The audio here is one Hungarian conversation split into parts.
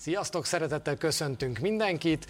Sziasztok, szeretettel köszöntünk mindenkit.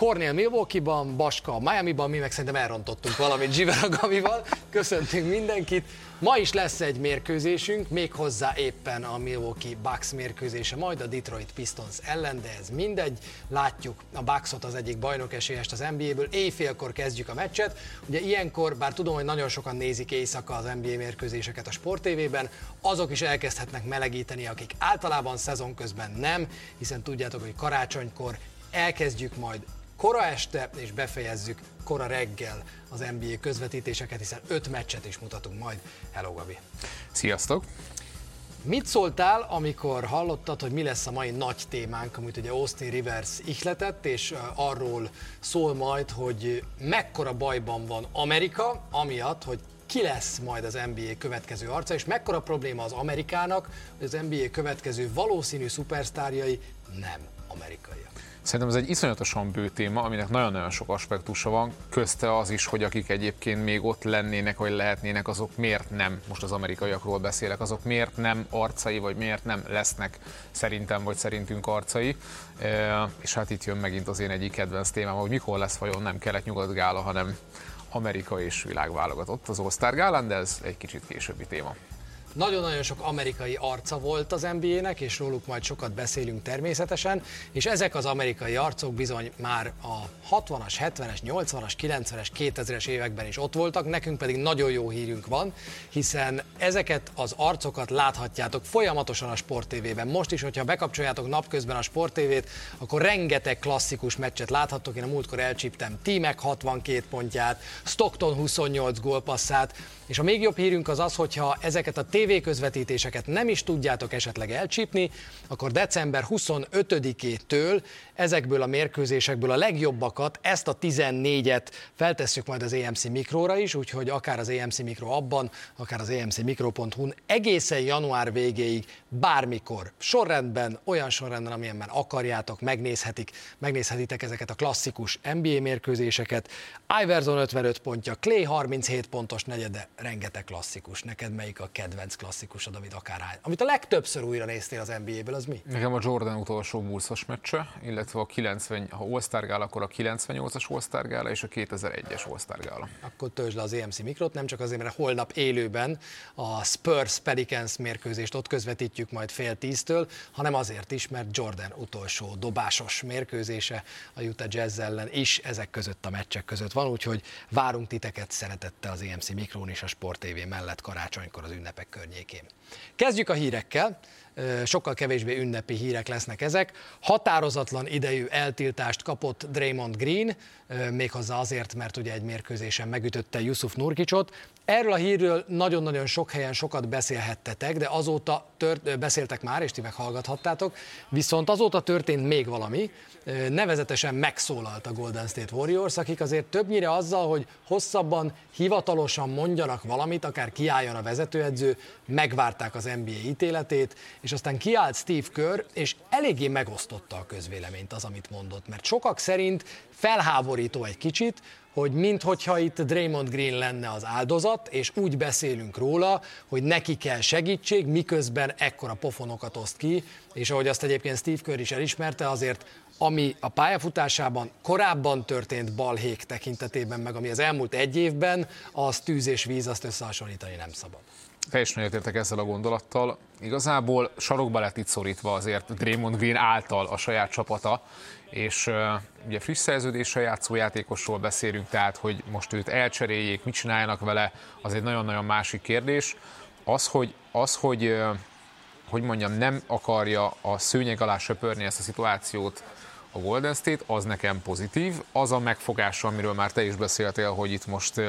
Cornél Milwaukee-ban, Baska Miami-ban, mi meg szerintem elrontottunk valamit Zsiveragamival. Köszöntünk mindenkit. Ma is lesz egy mérkőzésünk, méghozzá éppen a Milwaukee Bucks mérkőzése, majd a Detroit Pistons ellen, de ez mindegy. Látjuk a Bucksot az egyik bajnok esélyest az NBA-ből, éjfélkor kezdjük a meccset. Ugye ilyenkor, bár tudom, hogy nagyon sokan nézik éjszaka az NBA mérkőzéseket a Sport TV-ben, azok is elkezdhetnek melegíteni, akik általában szezon közben nem, hiszen tudjátok, hogy karácsonykor elkezdjük majd kora este, és befejezzük kora reggel az NBA közvetítéseket, hiszen öt meccset is mutatunk majd. Hello, Gabi! Sziasztok! Mit szóltál, amikor hallottad, hogy mi lesz a mai nagy témánk, amit ugye Austin Rivers ihletett, és arról szól majd, hogy mekkora bajban van Amerika, amiatt, hogy ki lesz majd az NBA következő arca, és mekkora probléma az Amerikának, hogy az NBA következő valószínű szupersztárjai nem amerikaiak. Szerintem ez egy iszonyatosan bő téma, aminek nagyon-nagyon sok aspektusa van, közte az is, hogy akik egyébként még ott lennének, vagy lehetnének, azok miért nem, most az amerikaiakról beszélek, azok miért nem arcai, vagy miért nem lesznek szerintem, vagy szerintünk arcai. És hát itt jön megint az én egyik kedvenc témám, hogy mikor lesz vajon nem kelet-nyugat gála, hanem Amerika és világválogatott az All-Star gálán, de ez egy kicsit későbbi téma. Nagyon-nagyon sok amerikai arca volt az NBA-nek, és róluk majd sokat beszélünk természetesen, és ezek az amerikai arcok bizony már a 60-as, 70-es, 80-as, 90-es, 2000-es években is ott voltak, nekünk pedig nagyon jó hírünk van, hiszen ezeket az arcokat láthatjátok folyamatosan a Sport TV-ben. Most is, hogyha bekapcsoljátok napközben a Sport TV-t, akkor rengeteg klasszikus meccset láthattok. Én a múltkor elcsíptem Tímek 62 pontját, Stockton 28 gólpasszát, és a még jobb hírünk az az, hogyha ezeket a tévéközvetítéseket nem is tudjátok esetleg elcsípni, akkor december 25-től ezekből a mérkőzésekből a legjobbakat, ezt a 14-et feltesszük majd az EMC Mikróra is, úgyhogy akár az EMC Mikro abban, akár az EMC Mikro.hu-n egészen január végéig bármikor, sorrendben, olyan sorrendben, amilyen már akarjátok, megnézhetik, megnézhetitek ezeket a klasszikus NBA mérkőzéseket. Iverson 55 pontja, Clay 37 pontos negyede, rengeteg klasszikus. Neked melyik a kedvenc klasszikusod, amit akár Amit a legtöbbször újra néztél az NBA-ből, az mi? Nekem a Jordan utolsó Bulls-os meccse, illetve a 90, ha All-Star Gala, akkor a 98-as All-Star Gala és a 2001-es All-Star Gala. Akkor töltsd le az EMC mikrot, nem csak azért, mert holnap élőben a Spurs Pelicans mérkőzést ott közvetítjük majd fél tíztől, hanem azért is, mert Jordan utolsó dobásos mérkőzése a Utah Jazz ellen is ezek között a meccsek között van, úgyhogy várunk titeket szeretettel az EMC mikrón és a Sport TV mellett karácsonykor az ünnepek környékén. Kezdjük a hírekkel sokkal kevésbé ünnepi hírek lesznek ezek. Határozatlan idejű eltiltást kapott Draymond Green, méghozzá azért, mert ugye egy mérkőzésen megütötte Yusuf Nurkicsot. Erről a hírről nagyon-nagyon sok helyen sokat beszélhettetek, de azóta tört, beszéltek már, és ti meghallgathattátok, viszont azóta történt még valami, nevezetesen megszólalt a Golden State Warriors, akik azért többnyire azzal, hogy hosszabban, hivatalosan mondjanak valamit, akár kiálljon a vezetőedző, megvárták az NBA ítéletét, és aztán kiállt Steve Kerr, és eléggé megosztotta a közvéleményt az, amit mondott, mert sokak szerint felháborító egy kicsit, hogy minthogyha itt Draymond Green lenne az áldozat, és úgy beszélünk róla, hogy neki kell segítség, miközben ekkora pofonokat oszt ki, és ahogy azt egyébként Steve Kerr is elismerte, azért ami a pályafutásában korábban történt balhék tekintetében, meg ami az elmúlt egy évben, az tűz és víz, azt összehasonlítani nem szabad. Teljesen egyetértek ezzel a gondolattal. Igazából sarokba lett itt szorítva azért Draymond Green által a saját csapata, és ugye friss szerződéssel játszó játékosról beszélünk, tehát hogy most őt elcseréljék, mit csináljanak vele, az egy nagyon-nagyon másik kérdés. Az, hogy, az, hogy hogy mondjam, nem akarja a szőnyeg alá söpörni ezt a szituációt a Golden State, az nekem pozitív. Az a megfogása, amiről már te is beszéltél, hogy itt most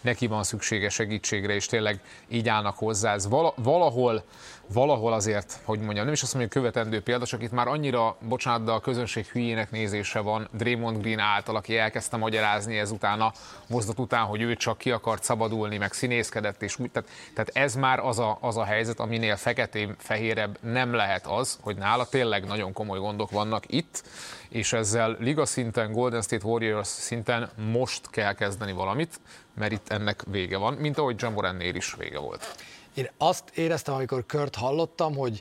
neki van szüksége segítségre, és tényleg így állnak hozzá, ez valahol valahol azért, hogy mondjam, nem is azt hogy követendő példa, csak itt már annyira, bocsánat, de a közönség hülyének nézése van. Draymond Green által, aki elkezdte magyarázni ezután a mozdat után, hogy ő csak ki akart szabadulni, meg színészkedett, és tehát, tehát ez már az a, az a helyzet, aminél feketén, fehérebb nem lehet az, hogy nála tényleg nagyon komoly gondok vannak itt, és ezzel liga szinten, Golden State Warriors szinten most kell kezdeni valamit, mert itt ennek vége van, mint ahogy Jamorannél is vége volt. Én azt éreztem, amikor Kört hallottam, hogy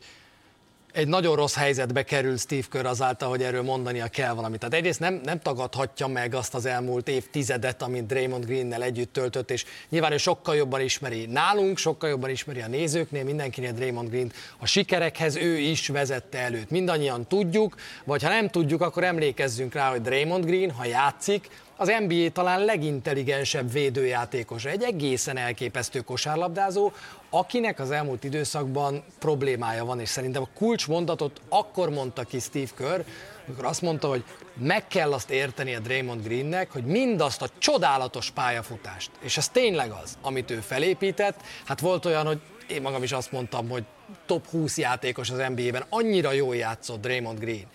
egy nagyon rossz helyzetbe került Steve Kerr azáltal, hogy erről mondania kell valamit. Tehát egyrészt nem, nem tagadhatja meg azt az elmúlt évtizedet, amit Draymond Greennel együtt töltött, és nyilván ő sokkal jobban ismeri nálunk, sokkal jobban ismeri a nézőknél, mindenkinél Draymond Green a sikerekhez ő is vezette előtt. Mindannyian tudjuk, vagy ha nem tudjuk, akkor emlékezzünk rá, hogy Draymond Green, ha játszik, az NBA talán legintelligensebb védőjátékos, egy egészen elképesztő kosárlabdázó, akinek az elmúlt időszakban problémája van, és szerintem a kulcsmondatot akkor mondta ki Steve Kerr, amikor azt mondta, hogy meg kell azt érteni a Draymond Greennek, hogy mindazt a csodálatos pályafutást, és ez tényleg az, amit ő felépített, hát volt olyan, hogy én magam is azt mondtam, hogy top 20 játékos az NBA-ben, annyira jól játszott Draymond Green,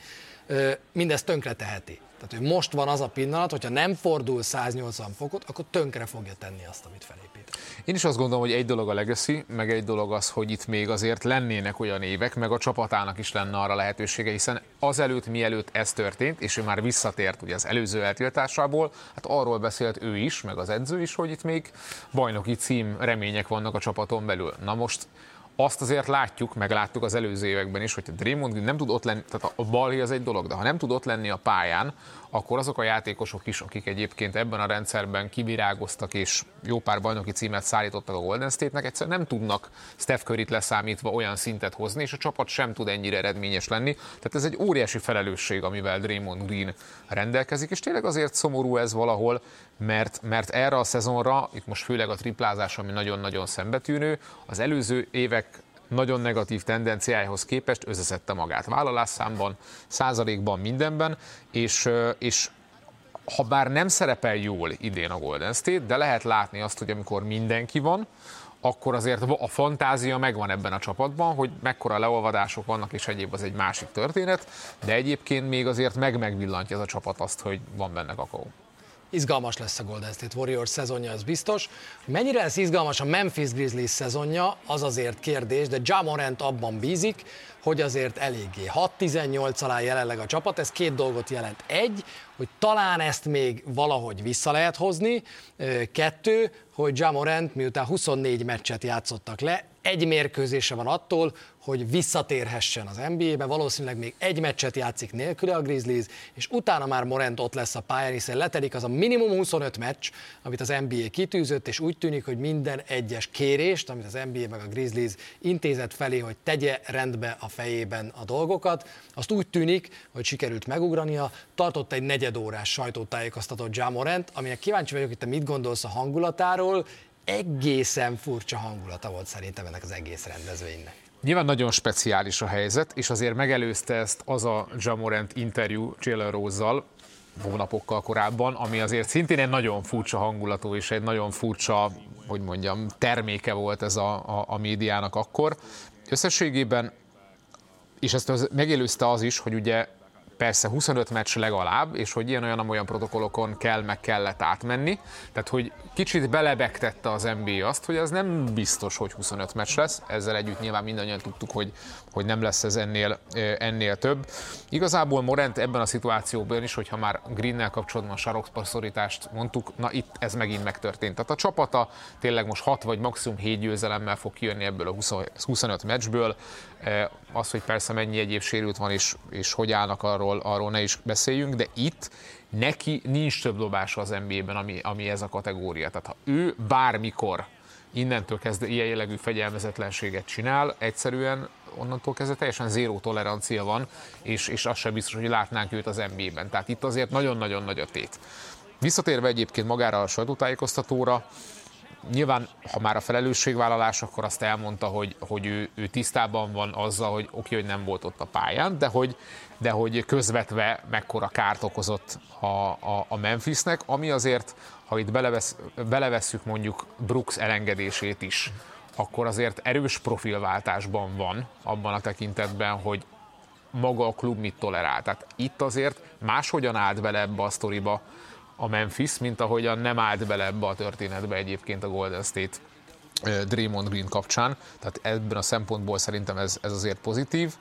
mindezt tönkre teheti. Tehát, hogy most van az a pillanat, hogyha nem fordul 180 fokot, akkor tönkre fogja tenni azt, amit felépít. Én is azt gondolom, hogy egy dolog a legacy, meg egy dolog az, hogy itt még azért lennének olyan évek, meg a csapatának is lenne arra lehetősége, hiszen azelőtt, mielőtt ez történt, és ő már visszatért ugye az előző eltiltásából, hát arról beszélt ő is, meg az edző is, hogy itt még bajnoki cím remények vannak a csapaton belül. Na most azt azért látjuk, meg láttuk az előző években is, hogy a Draymond nem tud ott lenni, tehát a balhé az egy dolog, de ha nem tud ott lenni a pályán, akkor azok a játékosok is, akik egyébként ebben a rendszerben kivirágoztak és jó pár bajnoki címet szállítottak a Golden State-nek, egyszerűen nem tudnak Steph curry leszámítva olyan szintet hozni, és a csapat sem tud ennyire eredményes lenni. Tehát ez egy óriási felelősség, amivel Draymond Green rendelkezik, és tényleg azért szomorú ez valahol, mert, mert erre a szezonra, itt most főleg a triplázás, ami nagyon-nagyon szembetűnő, az előző évek nagyon negatív tendenciájához képest összeszedte magát vállalásszámban, százalékban, mindenben, és, és ha bár nem szerepel jól idén a Golden State, de lehet látni azt, hogy amikor mindenki van, akkor azért a fantázia megvan ebben a csapatban, hogy mekkora leolvadások vannak, és egyéb az egy másik történet, de egyébként még azért meg-megvillantja ez a csapat azt, hogy van benne kakaó. Izgalmas lesz a Golden State Warriors szezonja, ez biztos. Mennyire lesz izgalmas a Memphis Grizzlies szezonja, az azért kérdés, de Ja Morant abban bízik, hogy azért eléggé 6-18 alá jelenleg a csapat, ez két dolgot jelent. Egy, hogy talán ezt még valahogy vissza lehet hozni, kettő, hogy Jamorant miután 24 meccset játszottak le, egy mérkőzése van attól, hogy visszatérhessen az NBA-be, valószínűleg még egy meccset játszik nélküle a Grizzlies, és utána már Morant ott lesz a pályán, hiszen letelik az a minimum 25 meccs, amit az NBA kitűzött, és úgy tűnik, hogy minden egyes kérést, amit az NBA meg a Grizzlies intézet felé, hogy tegye rendbe a fejében a dolgokat, azt úgy tűnik, hogy sikerült megugrania, tartott egy negyedórás sajtótájékoztatót Jamorant, aminek kíváncsi vagyok, hogy te mit gondolsz a hangulatáról, egészen furcsa hangulata volt szerintem ennek az egész rendezvénynek. Nyilván nagyon speciális a helyzet, és azért megelőzte ezt az a Jamorant interjú Jalen Rose-zal, hónapokkal korábban, ami azért szintén egy nagyon furcsa hangulatú és egy nagyon furcsa, hogy mondjam, terméke volt ez a, a, a médiának akkor. Összességében, és ezt az, megelőzte az is, hogy ugye persze 25 meccs legalább, és hogy ilyen-olyan olyan protokollokon kell, meg kellett átmenni. Tehát, hogy kicsit belebegtette az NBA azt, hogy ez nem biztos, hogy 25 meccs lesz. Ezzel együtt nyilván mindannyian tudtuk, hogy, hogy nem lesz ez ennél, ennél több. Igazából Morent ebben a szituációban is, hogyha már Greennel kapcsolatban a sarokpasszorítást mondtuk, na itt ez megint megtörtént. Tehát a csapata tényleg most 6 vagy maximum 7 győzelemmel fog kijönni ebből a 25 meccsből. Az, hogy persze mennyi egyéb sérült van, és, és hogy állnak arról, arról ne is beszéljünk, de itt neki nincs több dobása az NBA-ben, ami, ami ez a kategória. Tehát ha ő bármikor innentől kezdve ilyen jellegű fegyelmezetlenséget csinál, egyszerűen onnantól kezdve teljesen zéró tolerancia van, és, és az sem biztos, hogy látnánk őt az NBA-ben. Tehát itt azért nagyon-nagyon nagy a tét. Visszatérve egyébként magára a sajtótájékoztatóra, nyilván, ha már a felelősségvállalás, akkor azt elmondta, hogy, hogy ő, ő tisztában van azzal, hogy oké, hogy nem volt ott a pályán, de hogy, de hogy közvetve mekkora kárt okozott a, a, a Memphisnek, ami azért, ha itt belevesz, belevesszük mondjuk Brooks elengedését is, akkor azért erős profilváltásban van abban a tekintetben, hogy maga a klub mit tolerál. Tehát itt azért máshogyan állt bele ebbe a sztoriba a Memphis, mint ahogyan nem állt bele ebbe a történetbe egyébként a Golden State Draymond Green kapcsán. Tehát ebben a szempontból szerintem ez, ez azért pozitív.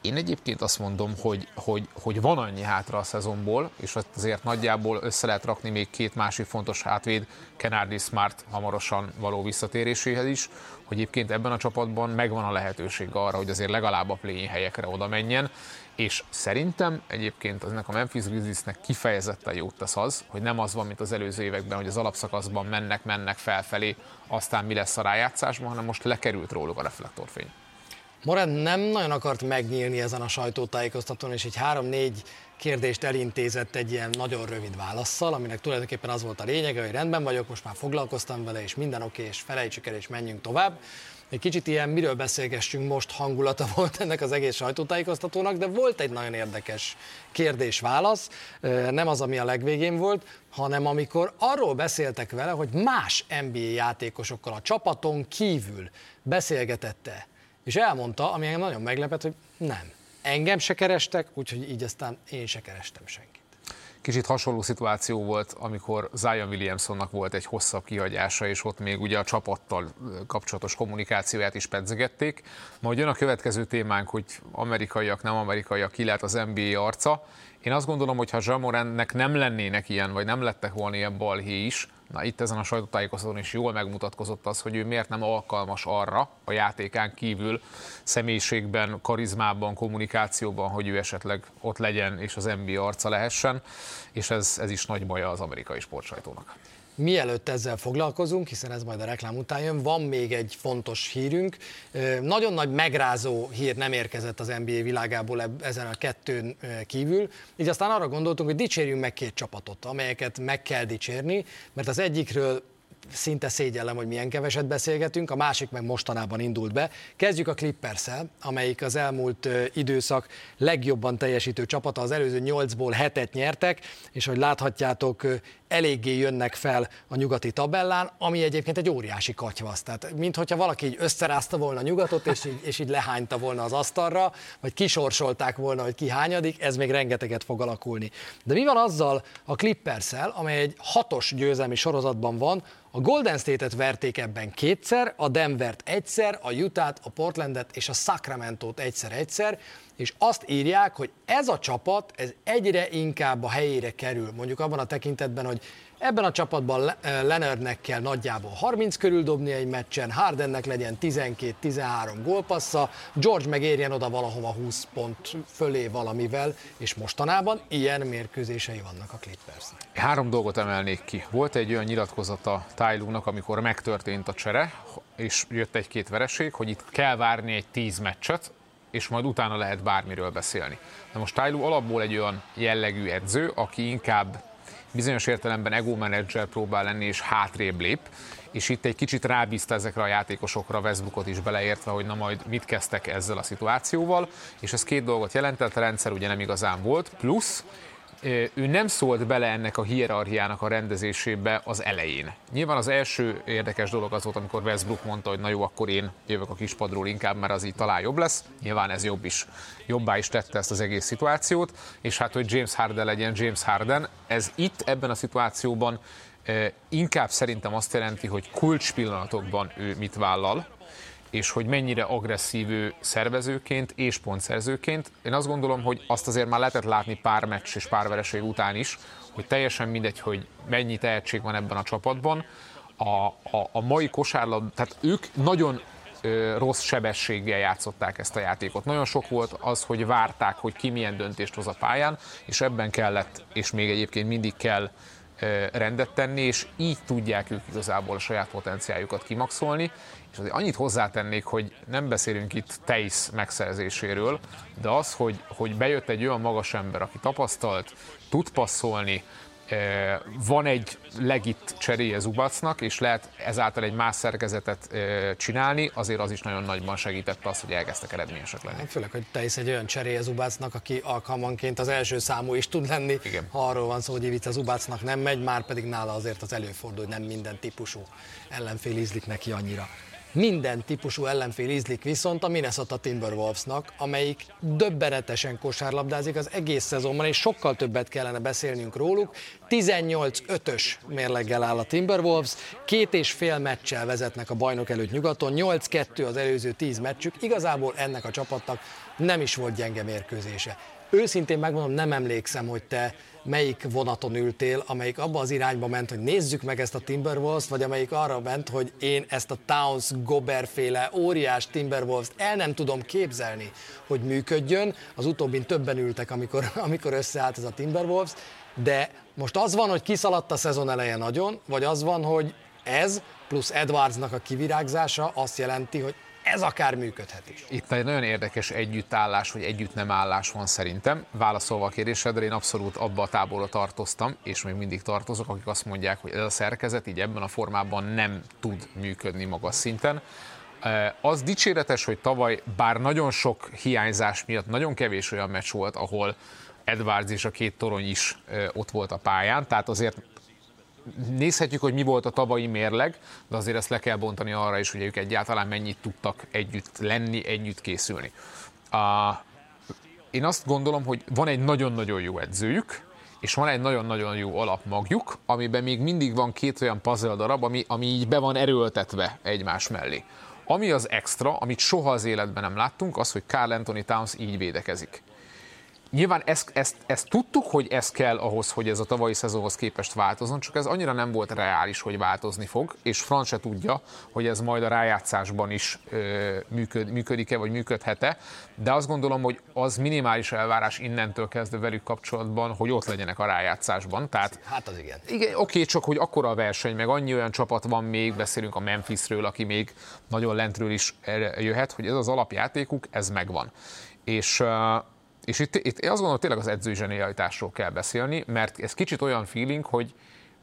Én egyébként azt mondom, hogy, hogy, hogy van annyi hátra a szezonból, és azért nagyjából össze lehet rakni még két másik fontos hátvéd, Kenardi Smart hamarosan való visszatéréséhez is, hogy egyébként ebben a csapatban megvan a lehetőség arra, hogy azért legalább a play helyekre oda menjen, és szerintem egyébként ennek a Memphis Grizzliesnek kifejezetten jót tesz az, hogy nem az van, mint az előző években, hogy az alapszakaszban mennek, mennek felfelé, aztán mi lesz a rájátszásban, hanem most lekerült róluk a reflektorfény. Morán nem nagyon akart megnyílni ezen a sajtótájékoztatón, és egy három-négy kérdést elintézett egy ilyen nagyon rövid válaszsal, aminek tulajdonképpen az volt a lényege, hogy rendben vagyok, most már foglalkoztam vele, és minden oké, és felejtsük el, és menjünk tovább. Egy kicsit ilyen miről beszélgessünk most hangulata volt ennek az egész sajtótájékoztatónak, de volt egy nagyon érdekes kérdés-válasz, nem az, ami a legvégén volt, hanem amikor arról beszéltek vele, hogy más NBA játékosokkal a csapaton kívül beszélgetette, és elmondta, ami engem nagyon meglepett, hogy nem. Engem se kerestek, úgyhogy így aztán én se kerestem senkit. Kicsit hasonló szituáció volt, amikor Zion Williamsonnak volt egy hosszabb kihagyása, és ott még ugye a csapattal kapcsolatos kommunikációját is pedzegették. Majd jön a következő témánk, hogy amerikaiak, nem amerikaiak, ki lehet az NBA arca. Én azt gondolom, hogy ha Jamorennek nem lennének ilyen, vagy nem lettek volna ilyen balhé is, Na itt ezen a sajtótájékoztatón is jól megmutatkozott az, hogy ő miért nem alkalmas arra a játékán kívül személyiségben, karizmában, kommunikációban, hogy ő esetleg ott legyen és az NBA arca lehessen, és ez, ez is nagy baja az amerikai sportsajtónak. Mielőtt ezzel foglalkozunk, hiszen ez majd a reklám után jön, van még egy fontos hírünk. Nagyon nagy megrázó hír nem érkezett az NBA világából ezen a kettőn kívül, így aztán arra gondoltunk, hogy dicsérjünk meg két csapatot, amelyeket meg kell dicsérni, mert az egyikről szinte szégyellem, hogy milyen keveset beszélgetünk, a másik meg mostanában indult be. Kezdjük a clippers amelyik az elmúlt időszak legjobban teljesítő csapata, az előző 8-ból hetet nyertek, és hogy láthatjátok, eléggé jönnek fel a nyugati tabellán, ami egyébként egy óriási katyvasz. Tehát, mintha valaki így összerázta volna a nyugatot, és így, és így lehányta volna az asztalra, vagy kisorsolták volna, hogy ki hányadik, ez még rengeteget fog alakulni. De mi van azzal a clippers amely egy hatos győzelmi sorozatban van, a Golden State-et verték ebben kétszer, a Denvert egyszer, a Utah-t, a Portlandet és a Sacramento-t egyszer-egyszer, és azt írják, hogy ez a csapat ez egyre inkább a helyére kerül, mondjuk abban a tekintetben, hogy ebben a csapatban Leonardnek kell nagyjából 30 körül dobni egy meccsen, Hardennek legyen 12-13 gólpassza, George meg érjen oda valahova 20 pont fölé valamivel, és mostanában ilyen mérkőzései vannak a Clippersnek. Három dolgot emelnék ki. Volt egy olyan nyilatkozata Tylúnak, amikor megtörtént a csere, és jött egy-két vereség, hogy itt kell várni egy 10 meccset, és majd utána lehet bármiről beszélni. Na most Tyloo alapból egy olyan jellegű edző, aki inkább bizonyos értelemben ego menedzser próbál lenni, és hátrébb lép, és itt egy kicsit rábízta ezekre a játékosokra, Westbrookot is beleértve, hogy na majd mit kezdtek ezzel a szituációval, és ez két dolgot jelentett, a rendszer ugye nem igazán volt, plusz ő nem szólt bele ennek a hierarchiának a rendezésébe az elején. Nyilván az első érdekes dolog az volt, amikor Westbrook mondta, hogy na jó, akkor én jövök a kispadról inkább, mert az így talán jobb lesz. Nyilván ez jobb is. Jobbá is tette ezt az egész szituációt, és hát, hogy James Harden legyen James Harden, ez itt ebben a szituációban inkább szerintem azt jelenti, hogy kulcs pillanatokban ő mit vállal, és hogy mennyire agresszív ő szervezőként és pontszerzőként. Én azt gondolom, hogy azt azért már lehetett látni pár meccs és pár vereség után is, hogy teljesen mindegy, hogy mennyi tehetség van ebben a csapatban. A, a, a mai kosárlab, tehát ők nagyon ö, rossz sebességgel játszották ezt a játékot. Nagyon sok volt az, hogy várták, hogy ki milyen döntést hoz a pályán, és ebben kellett, és még egyébként mindig kell rendet tenni, és így tudják ők igazából a saját potenciáljukat kimaxolni. És azért annyit hozzátennék, hogy nem beszélünk itt tejsz megszerzéséről, de az, hogy, hogy bejött egy olyan magas ember, aki tapasztalt, tud passzolni, van egy legit cseréje Zubacnak, és lehet ezáltal egy más szerkezetet csinálni, azért az is nagyon nagyban segítette azt, hogy elkezdtek eredményesek lenni. Főleg, hogy te is egy olyan cseréje Zubacnak, aki alkalmanként az első számú is tud lenni. Igen. Ha arról van szó, hogy Ivica Zubacnak nem megy, már pedig nála azért az előfordul, hogy nem minden típusú ellenfél ízlik neki annyira. Minden típusú ellenfél ízlik viszont a Minnesota Timberwolvesnak, amelyik döbbenetesen kosárlabdázik az egész szezonban, és sokkal többet kellene beszélnünk róluk. 18-5-ös mérleggel áll a Timberwolves, két és fél meccsel vezetnek a bajnok előtt nyugaton, 8-2 az előző 10 meccsük, igazából ennek a csapatnak nem is volt gyenge mérkőzése. Őszintén megmondom, nem emlékszem, hogy te melyik vonaton ültél, amelyik abba az irányba ment, hogy nézzük meg ezt a Timberwolves, vagy amelyik arra ment, hogy én ezt a Towns Gober féle óriás Timberwolves-t el nem tudom képzelni, hogy működjön. Az utóbbin többen ültek, amikor, amikor összeállt ez a Timberwolves, de most az van, hogy kiszaladt a szezon eleje nagyon, vagy az van, hogy ez plusz Edwardsnak a kivirágzása azt jelenti, hogy ez akár működhet is. Itt egy nagyon érdekes együttállás, vagy együtt nem állás van szerintem. Válaszolva a kérdésedre, én abszolút abba a táborra tartoztam, és még mindig tartozok, akik azt mondják, hogy ez a szerkezet így ebben a formában nem tud működni magas szinten. Az dicséretes, hogy tavaly, bár nagyon sok hiányzás miatt nagyon kevés olyan meccs volt, ahol Edwards és a két torony is ott volt a pályán, tehát azért nézhetjük, hogy mi volt a tavalyi mérleg, de azért ezt le kell bontani arra is, hogy ők egyáltalán mennyit tudtak együtt lenni, együtt készülni. A, én azt gondolom, hogy van egy nagyon-nagyon jó edzőjük, és van egy nagyon-nagyon jó alapmagjuk, amiben még mindig van két olyan puzzle darab, ami, ami így be van erőltetve egymás mellé. Ami az extra, amit soha az életben nem láttunk, az, hogy Carl Anthony Towns így védekezik. Nyilván ezt, ezt, ezt tudtuk, hogy ez kell ahhoz, hogy ez a tavalyi szezonhoz képest változzon, csak ez annyira nem volt reális, hogy változni fog, és Franc se tudja, hogy ez majd a rájátszásban is ö, működ, működik-e, vagy működhet-e, de azt gondolom, hogy az minimális elvárás innentől kezdve velük kapcsolatban, hogy ott legyenek a rájátszásban. Tehát, hát az igen. igen oké, csak hogy akkora a verseny, meg annyi olyan csapat van még, beszélünk a Memphisről, aki még nagyon lentről is jöhet, hogy ez az alapjátékuk, ez megvan. És és itt, itt azt gondolom, tényleg az edzői zsenialitásról kell beszélni, mert ez kicsit olyan feeling, hogy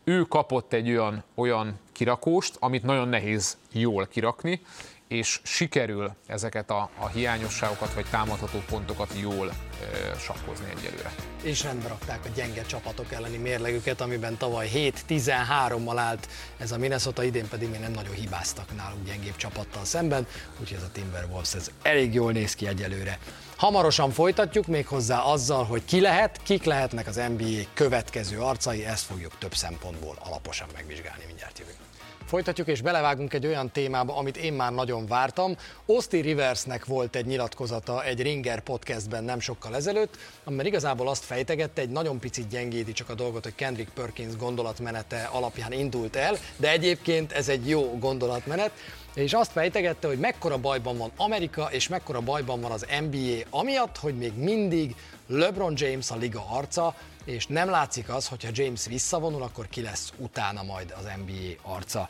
ő kapott egy olyan, olyan kirakóst, amit nagyon nehéz jól kirakni, és sikerül ezeket a, a hiányosságokat vagy támadható pontokat jól e, sakkozni egyelőre. És rendbe rakták a gyenge csapatok elleni mérlegüket, amiben tavaly 7-13-mal állt ez a Minnesota, idén pedig még nem nagyon hibáztak náluk gyengébb csapattal szemben, úgyhogy ez a Timberwolves ez elég jól néz ki egyelőre. Hamarosan folytatjuk még hozzá azzal, hogy ki lehet, kik lehetnek az NBA következő arcai, ezt fogjuk több szempontból alaposan megvizsgálni, mindjárt jövünk. Folytatjuk és belevágunk egy olyan témába, amit én már nagyon vártam. Oszti Riversnek volt egy nyilatkozata egy Ringer podcastben nem sokkal ezelőtt, amiben igazából azt fejtegette, egy nagyon picit gyengédi csak a dolgot, hogy Kendrick Perkins gondolatmenete alapján indult el, de egyébként ez egy jó gondolatmenet és azt fejtegette, hogy mekkora bajban van Amerika, és mekkora bajban van az NBA, amiatt, hogy még mindig LeBron James a liga arca, és nem látszik az, hogyha James visszavonul, akkor ki lesz utána majd az NBA arca.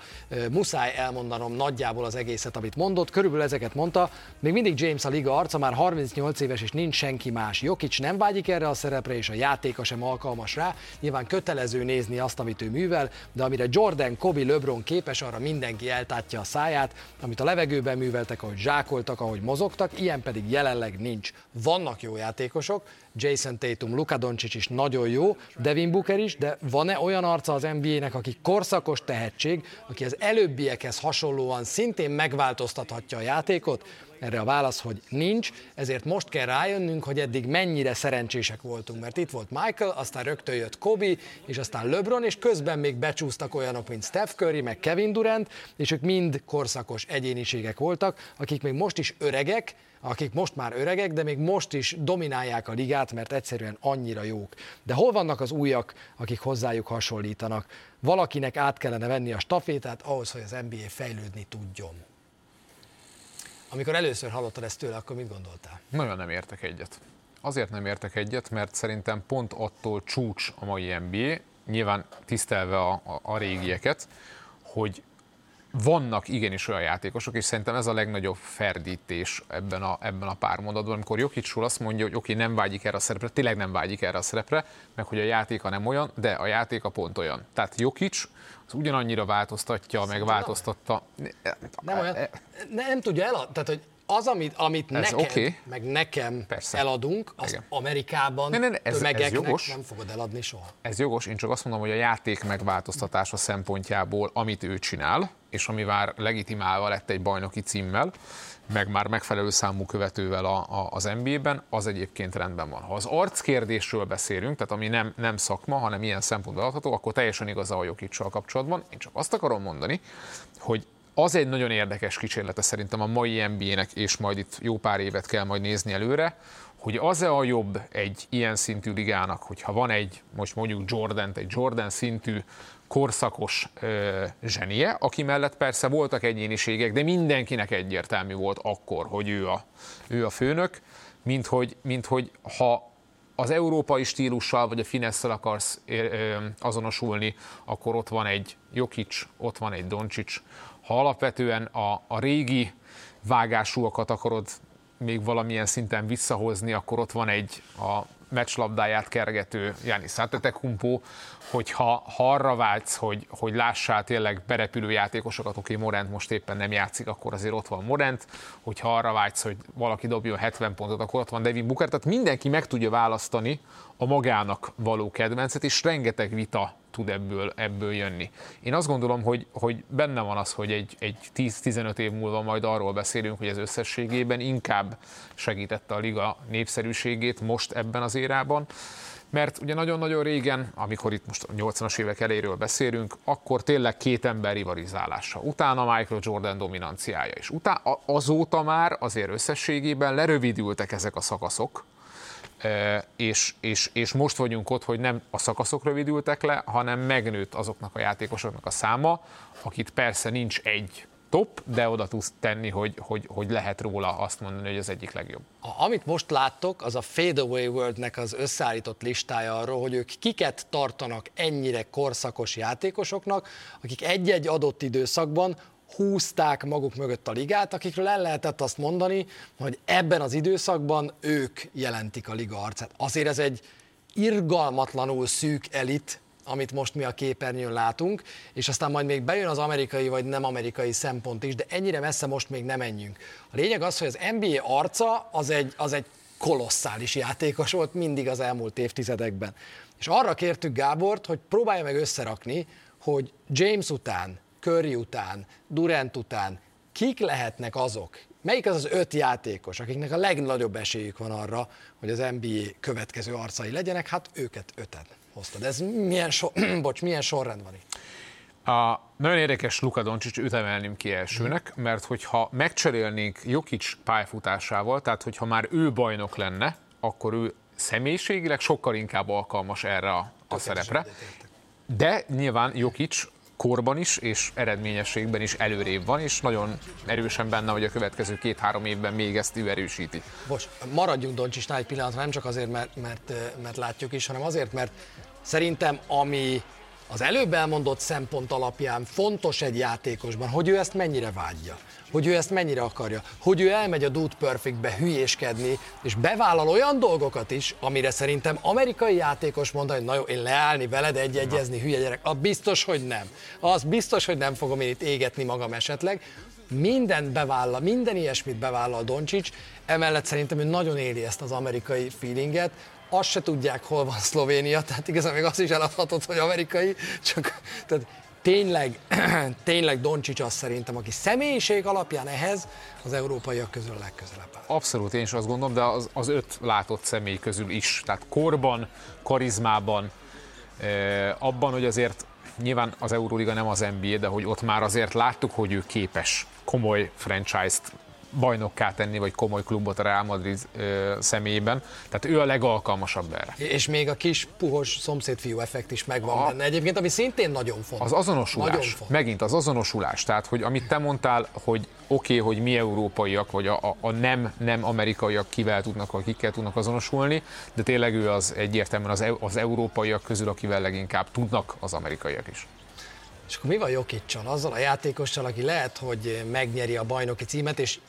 Muszáj elmondanom nagyjából az egészet, amit mondott, körülbelül ezeket mondta, még mindig James a liga arca, már 38 éves, és nincs senki más. Jokic nem vágyik erre a szerepre, és a játéka sem alkalmas rá. Nyilván kötelező nézni azt, amit ő művel, de amire Jordan, Kobe, LeBron képes, arra mindenki eltátja a száját, amit a levegőben műveltek, ahogy zsákoltak, ahogy mozogtak, ilyen pedig jelenleg nincs. Vannak jó játékosok, Jason Tatum, Luka Doncic is nagyon jó, Devin Booker is, de van-e olyan arca az NBA-nek, aki korszakos tehetség, aki az előbbiekhez hasonlóan szintén megváltoztathatja a játékot? Erre a válasz, hogy nincs, ezért most kell rájönnünk, hogy eddig mennyire szerencsések voltunk, mert itt volt Michael, aztán rögtön jött Kobe, és aztán LeBron, és közben még becsúsztak olyanok, mint Steph Curry, meg Kevin Durant, és ők mind korszakos egyéniségek voltak, akik még most is öregek, akik most már öregek, de még most is dominálják a ligát, mert egyszerűen annyira jók. De hol vannak az újak, akik hozzájuk hasonlítanak? Valakinek át kellene venni a stafétát ahhoz, hogy az NBA fejlődni tudjon. Amikor először hallottad ezt tőle, akkor mit gondoltál? Nagyon nem értek egyet. Azért nem értek egyet, mert szerintem pont attól csúcs a mai NBA, nyilván tisztelve a, a, a régieket, hogy vannak igenis olyan játékosok, és szerintem ez a legnagyobb ferdítés ebben a, ebben a pár mondatban, amikor Jokicsul azt mondja, hogy oké, okay, nem vágyik erre a szerepre, tényleg nem vágyik erre a szerepre, meg hogy a játéka nem olyan, de a játéka pont olyan. Tehát Jokic az ugyanannyira változtatja, meg változtatta. Nem olyan, nem, nem tudja el, tehát hogy az, amit, amit Ez neked, oké. meg nekem Persze. eladunk, az Igen. Amerikában Ne, ne, ne, ez- ez tömegeknek jogos. nem fogod eladni soha. Ez jogos, én csak azt mondom, hogy a játék megváltoztatása szempontjából, amit ő csinál, és ami már legitimálva lett egy bajnoki címmel, meg már megfelelő számú követővel a, a, az NBA-ben, az egyébként rendben van. Ha az arckérdésről beszélünk, tehát ami nem, nem szakma, hanem ilyen szempontból adható, akkor teljesen igaz a Jokicsal kapcsolatban. Én csak azt akarom mondani, hogy az egy nagyon érdekes kísérlete szerintem a mai NBA-nek, és majd itt jó pár évet kell majd nézni előre, hogy az-e a jobb egy ilyen szintű ligának, hogyha van egy, most mondjuk Jordan, egy Jordan szintű korszakos ö, zsenie, aki mellett persze voltak egyéniségek, de mindenkinek egyértelmű volt akkor, hogy ő a, ő a főnök, mint hogy, mint hogy ha az európai stílussal vagy a finesszel akarsz azonosulni, akkor ott van egy Jokic, ott van egy Doncic. Ha alapvetően a, a régi vágásúakat akarod még valamilyen szinten visszahozni, akkor ott van egy a meccslabdáját kergető Janis Antetokounmpo, hogyha ha arra vágysz, hogy, hogy lássál tényleg berepülő játékosokat, oké, Morent most éppen nem játszik, akkor azért ott van Morent, hogyha arra vágysz, hogy valaki dobjon 70 pontot, akkor ott van Devin Booker, tehát mindenki meg tudja választani a magának való kedvencet, és rengeteg vita tud ebből, ebből jönni. Én azt gondolom, hogy, hogy benne van az, hogy egy, egy 10-15 év múlva majd arról beszélünk, hogy ez összességében inkább segítette a liga népszerűségét most ebben az érában, mert ugye nagyon-nagyon régen, amikor itt most a 80-as évek eléről beszélünk, akkor tényleg két ember rivalizálása. Utána Michael Jordan dominanciája, és utána, azóta már azért összességében lerövidültek ezek a szakaszok, és, és, és most vagyunk ott, hogy nem a szakaszok rövidültek le, hanem megnőtt azoknak a játékosoknak a száma, akit persze nincs egy top, de oda tudsz tenni, hogy, hogy, hogy lehet róla azt mondani, hogy az egyik legjobb. Amit most láttok, az a Fadeaway Worldnek az összeállított listája arról, hogy ők kiket tartanak ennyire korszakos játékosoknak, akik egy-egy adott időszakban húzták maguk mögött a ligát, akikről el lehetett azt mondani, hogy ebben az időszakban ők jelentik a liga arcát. Azért ez egy irgalmatlanul szűk elit, amit most mi a képernyőn látunk, és aztán majd még bejön az amerikai vagy nem amerikai szempont is, de ennyire messze most még nem menjünk. A lényeg az, hogy az NBA arca az egy, az egy kolosszális játékos volt mindig az elmúlt évtizedekben. És arra kértük Gábort, hogy próbálja meg összerakni, hogy James után, Curry után, Durant után kik lehetnek azok, melyik az az öt játékos, akiknek a legnagyobb esélyük van arra, hogy az NBA következő arcai legyenek, hát őket öten hoztad. Ez milyen, so, bocs, milyen sorrend van itt? A, nagyon érdekes Luka Doncic, őt emelném ki elsőnek, mert hogyha megcserélnénk Jokic pályafutásával, tehát hogyha már ő bajnok lenne, akkor ő személyiségileg sokkal inkább alkalmas erre a, a szerepre. De nyilván Jokic korban is, és eredményességben is előrébb van, és nagyon erősen benne, hogy a következő két-három évben még ezt ő erősíti. Bocs, maradjunk Doncsisnál egy pillanatra, nem csak azért, mert, mert, mert látjuk is, hanem azért, mert szerintem ami az előbb elmondott szempont alapján fontos egy játékosban, hogy ő ezt mennyire vágyja, hogy ő ezt mennyire akarja, hogy ő elmegy a Dude Perfectbe hülyéskedni, és bevállal olyan dolgokat is, amire szerintem amerikai játékos mondani, hogy na jó, én leállni veled egy-egyezni, hülye gyerek, az biztos, hogy nem. Az biztos, hogy nem fogom én itt égetni magam esetleg. Mindent bevállal, minden ilyesmit bevállal Doncsics, emellett szerintem ő nagyon éli ezt az amerikai feelinget, azt se tudják, hol van Szlovénia, tehát igazán még azt is eladhatod, hogy amerikai, csak tehát tényleg, tényleg Doncsics az szerintem, aki személyiség alapján ehhez az európaiak közül legközelebb áll. Abszolút, én is azt gondolom, de az, az öt látott személy közül is. Tehát korban, karizmában, eh, abban, hogy azért nyilván az Euróliga nem az NBA, de hogy ott már azért láttuk, hogy ő képes komoly franchise-t bajnokká tenni, vagy komoly klubot a Real Madrid személyében. Tehát ő a legalkalmasabb erre. És még a kis puhos szomszédfiú effekt is megvan a, benne egyébként, ami szintén nagyon fontos. Az azonosulás, Nagyon fontos. megint az azonosulás, tehát hogy amit te mondtál, hogy oké, okay, hogy mi európaiak, vagy a, a, a nem, nem amerikaiak kivel tudnak, vagy kikkel tudnak azonosulni, de tényleg ő az egyértelműen az, az európaiak közül, akivel leginkább tudnak az amerikaiak is. És akkor mi van Jokicsal? Azzal a játékossal, aki lehet, hogy megnyeri a bajnoki címet, és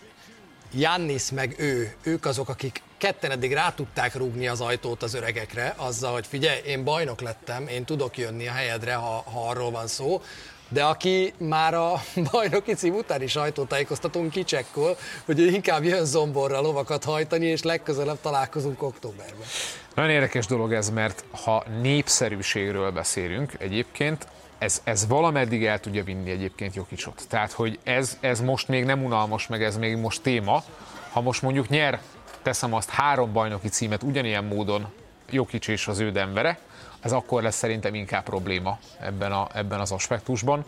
Jannis meg ő, ők azok, akik ketten eddig rá tudták rúgni az ajtót az öregekre, azzal, hogy figyelj, én bajnok lettem, én tudok jönni a helyedre, ha, ha arról van szó. de aki már a bajnoki cím utáni sajtótájékoztatón kicsekkol, hogy ő inkább jön zomborra lovakat hajtani, és legközelebb találkozunk októberben. Nagyon érdekes dolog ez, mert ha népszerűségről beszélünk egyébként, ez, ez valameddig el tudja vinni egyébként Jokicsot. Tehát, hogy ez, ez most még nem unalmas, meg ez még most téma. Ha most mondjuk nyer, teszem azt három bajnoki címet ugyanilyen módon Jokic és az ő Denvere, ez akkor lesz szerintem inkább probléma ebben, a, ebben az aspektusban.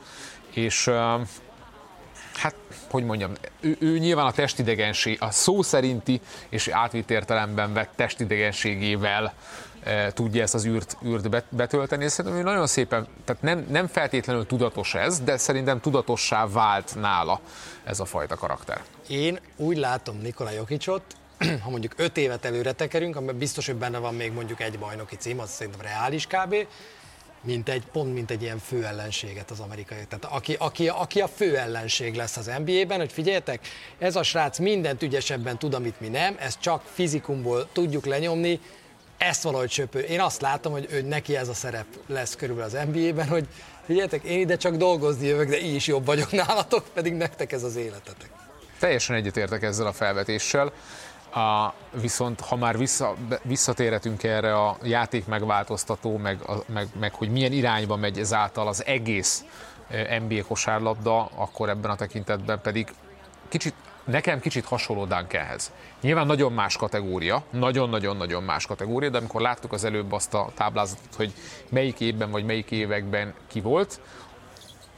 És hát, hogy mondjam, ő, ő nyilván a testidegenség, a szó szerinti és átvitt értelemben vett testidegenségével tudja ezt az űrt, űrt betölteni, és szerintem nagyon szépen, tehát nem, nem feltétlenül tudatos ez, de szerintem tudatossá vált nála ez a fajta karakter. Én úgy látom Nikola Jokicsot, ha mondjuk öt évet előre tekerünk, amiben biztos, hogy benne van még mondjuk egy bajnoki cím, az szerintem reális kb., mint egy, pont mint egy ilyen fő ellenséget az amerikai. Tehát aki, aki, aki a fő ellenség lesz az NBA-ben, hogy figyeljetek, ez a srác mindent ügyesebben tud, amit mi nem, ezt csak fizikumból tudjuk lenyomni, ezt valahogy söpő. Én azt látom, hogy ő neki ez a szerep lesz körülbelül az NBA-ben, hogy figyeljetek, én ide csak dolgozni jövök, de így is jobb vagyok nálatok, pedig nektek ez az életetek. Teljesen egyetértek ezzel a felvetéssel. A, viszont ha már vissza, visszatérhetünk erre a játék megváltoztató, meg, a, meg, meg hogy milyen irányba megy ezáltal az egész NBA kosárlabda, akkor ebben a tekintetben pedig kicsit, nekem kicsit hasonló Duncanhez. Nyilván nagyon más kategória, nagyon-nagyon-nagyon más kategória, de amikor láttuk az előbb azt a táblázatot, hogy melyik évben vagy melyik években ki volt,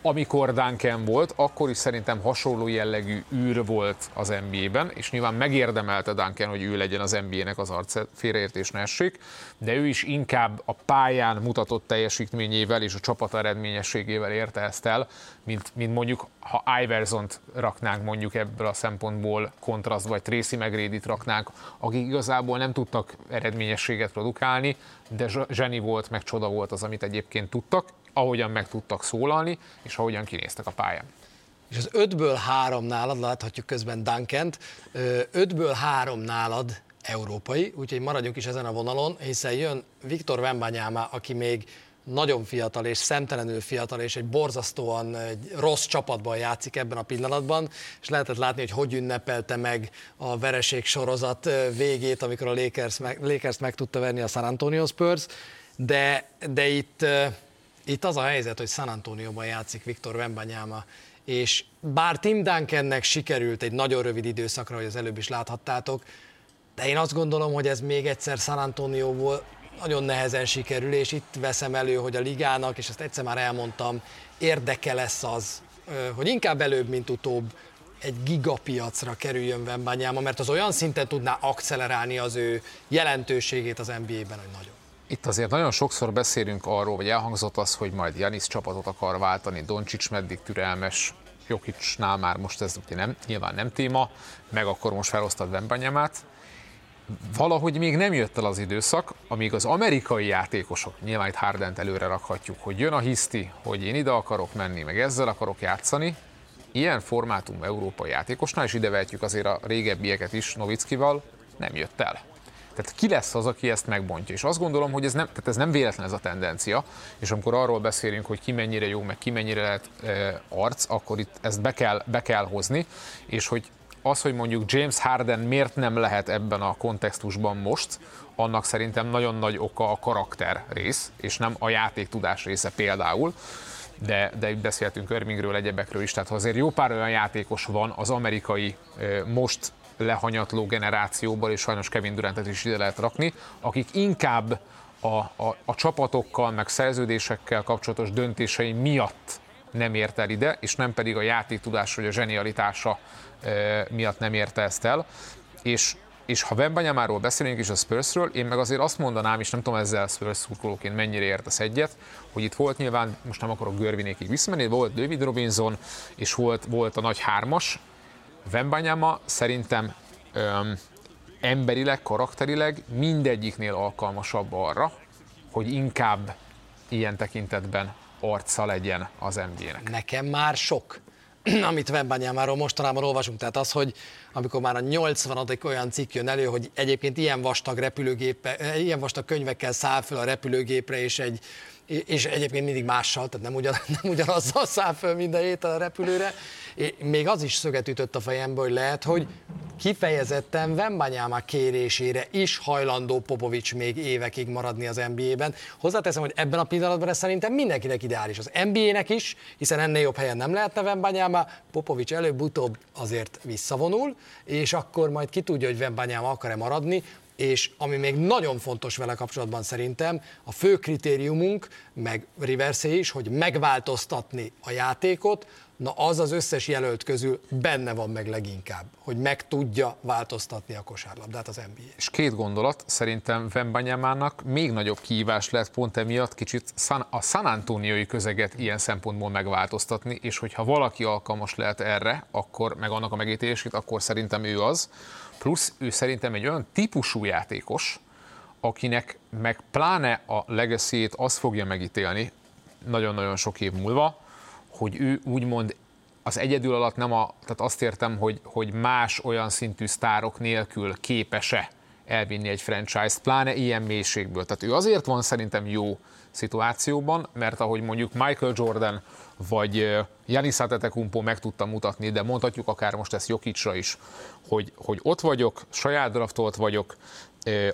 amikor Duncan volt, akkor is szerintem hasonló jellegű űr volt az NBA-ben, és nyilván megérdemelte Duncan, hogy ő legyen az NBA-nek az arc, félreértés ne essék, de ő is inkább a pályán mutatott teljesítményével és a csapat eredményességével érte ezt el, mint, mint mondjuk, ha Iverson-t raknánk mondjuk ebből a szempontból kontraszt, vagy Tracy mcgrady raknánk, akik igazából nem tudtak eredményességet produkálni, de zseni volt, meg csoda volt az, amit egyébként tudtak, ahogyan meg tudtak szólalni, és ahogyan kinéztek a pályán. És az ötből három nálad, láthatjuk közben Dunkent, ötből három nálad európai, úgyhogy maradjunk is ezen a vonalon, hiszen jön Viktor Wembanyama, aki még nagyon fiatal és szemtelenül fiatal, és egy borzasztóan egy rossz csapatban játszik ebben a pillanatban, és lehetett látni, hogy hogy ünnepelte meg a vereség sorozat végét, amikor a Lakers meg, Lakers meg tudta verni a San Antonio Spurs, de, de itt itt az a helyzet, hogy San Antonioban játszik Viktor Wembanyama, és bár Tim Duncannek sikerült egy nagyon rövid időszakra, hogy az előbb is láthattátok, de én azt gondolom, hogy ez még egyszer San Antonioból nagyon nehezen sikerül, és itt veszem elő, hogy a ligának, és ezt egyszer már elmondtam, érdeke lesz az, hogy inkább előbb, mint utóbb egy gigapiacra kerüljön Wembanyama, mert az olyan szinten tudná akcelerálni az ő jelentőségét az NBA-ben, hogy nagyon. Itt azért nagyon sokszor beszélünk arról, vagy elhangzott az, hogy majd Janis csapatot akar váltani, Doncsics meddig türelmes, Jokicsnál már most ez ugye nem, nyilván nem téma, meg akkor most felosztad Vembanyamát. Valahogy még nem jött el az időszak, amíg az amerikai játékosok, nyilván itt Hardent előre rakhatjuk, hogy jön a hiszti, hogy én ide akarok menni, meg ezzel akarok játszani, ilyen formátum európai játékosnál, és ide vehetjük azért a régebbieket is Novickival, nem jött el. Tehát ki lesz az, aki ezt megbontja? És azt gondolom, hogy ez nem, tehát ez nem véletlen ez a tendencia, és amikor arról beszélünk, hogy ki mennyire jó, meg ki mennyire lehet e, arc, akkor itt ezt be kell, be kell hozni, és hogy az, hogy mondjuk James Harden miért nem lehet ebben a kontextusban most, annak szerintem nagyon nagy oka a karakter rész, és nem a játék tudás része például. De, de beszéltünk Irvingről, egyebekről is, tehát ha azért jó pár olyan játékos van az amerikai most lehanyatló generációból, és sajnos Kevin Durantet is ide lehet rakni, akik inkább a, a, a csapatokkal, meg szerződésekkel kapcsolatos döntései miatt nem ért el ide, és nem pedig a játéktudás vagy a zsenialitása e, miatt nem érte ezt el. És, és ha Wembanyamáról beszélünk is a Spursről, én meg azért azt mondanám, és nem tudom ezzel Spurs szurkolóként mennyire értesz egyet, hogy itt volt nyilván, most nem akarok görvinékig visszamenni, volt David Robinson, és volt, volt a nagy hármas, Vembanyama szerintem öm, emberileg, karakterileg mindegyiknél alkalmasabb arra, hogy inkább ilyen tekintetben arca legyen az NBA-nek. Nekem már sok, amit Wembanyámáról mostanában olvasunk. Tehát az, hogy amikor már a 80 olyan cikk jön elő, hogy egyébként ilyen vastag repülőgépe, ilyen vastag könyvekkel száll fel a repülőgépre, és egy és egyébként mindig mással, tehát nem, ugyan, nem ugyanazzal száll föl minden héten a repülőre. Még az is szöget ütött a fejembe, hogy lehet, hogy kifejezetten Vembanyáma kérésére is hajlandó Popovics még évekig maradni az NBA-ben. Hozzáteszem, hogy ebben a pillanatban ez szerintem mindenkinek ideális. Az NBA-nek is, hiszen ennél jobb helyen nem lehetne Vembanyáma, Popovics előbb-utóbb azért visszavonul, és akkor majd ki tudja, hogy Vembanyáma akar-e maradni, és ami még nagyon fontos vele kapcsolatban szerintem, a fő kritériumunk, meg Riversé is, hogy megváltoztatni a játékot, na az az összes jelölt közül benne van meg leginkább, hogy meg tudja változtatni a kosárlabdát az NBA. És két gondolat, szerintem Vembanyamának még nagyobb kihívás lett pont emiatt kicsit a San Antonioi közeget ilyen szempontból megváltoztatni, és hogyha valaki alkalmas lehet erre, akkor meg annak a megítélését, akkor szerintem ő az. Plusz ő szerintem egy olyan típusú játékos, akinek meg pláne a legacy az fogja megítélni nagyon-nagyon sok év múlva, hogy ő úgymond az egyedül alatt nem a, tehát azt értem, hogy, hogy más olyan szintű sztárok nélkül képes-e elvinni egy franchise-t, pláne ilyen mélységből. Tehát ő azért van szerintem jó szituációban, mert ahogy mondjuk Michael Jordan vagy Janis Antetokounmpo meg tudta mutatni, de mondhatjuk akár most ezt Jokicsra is, hogy, hogy ott vagyok, saját draftolt vagyok,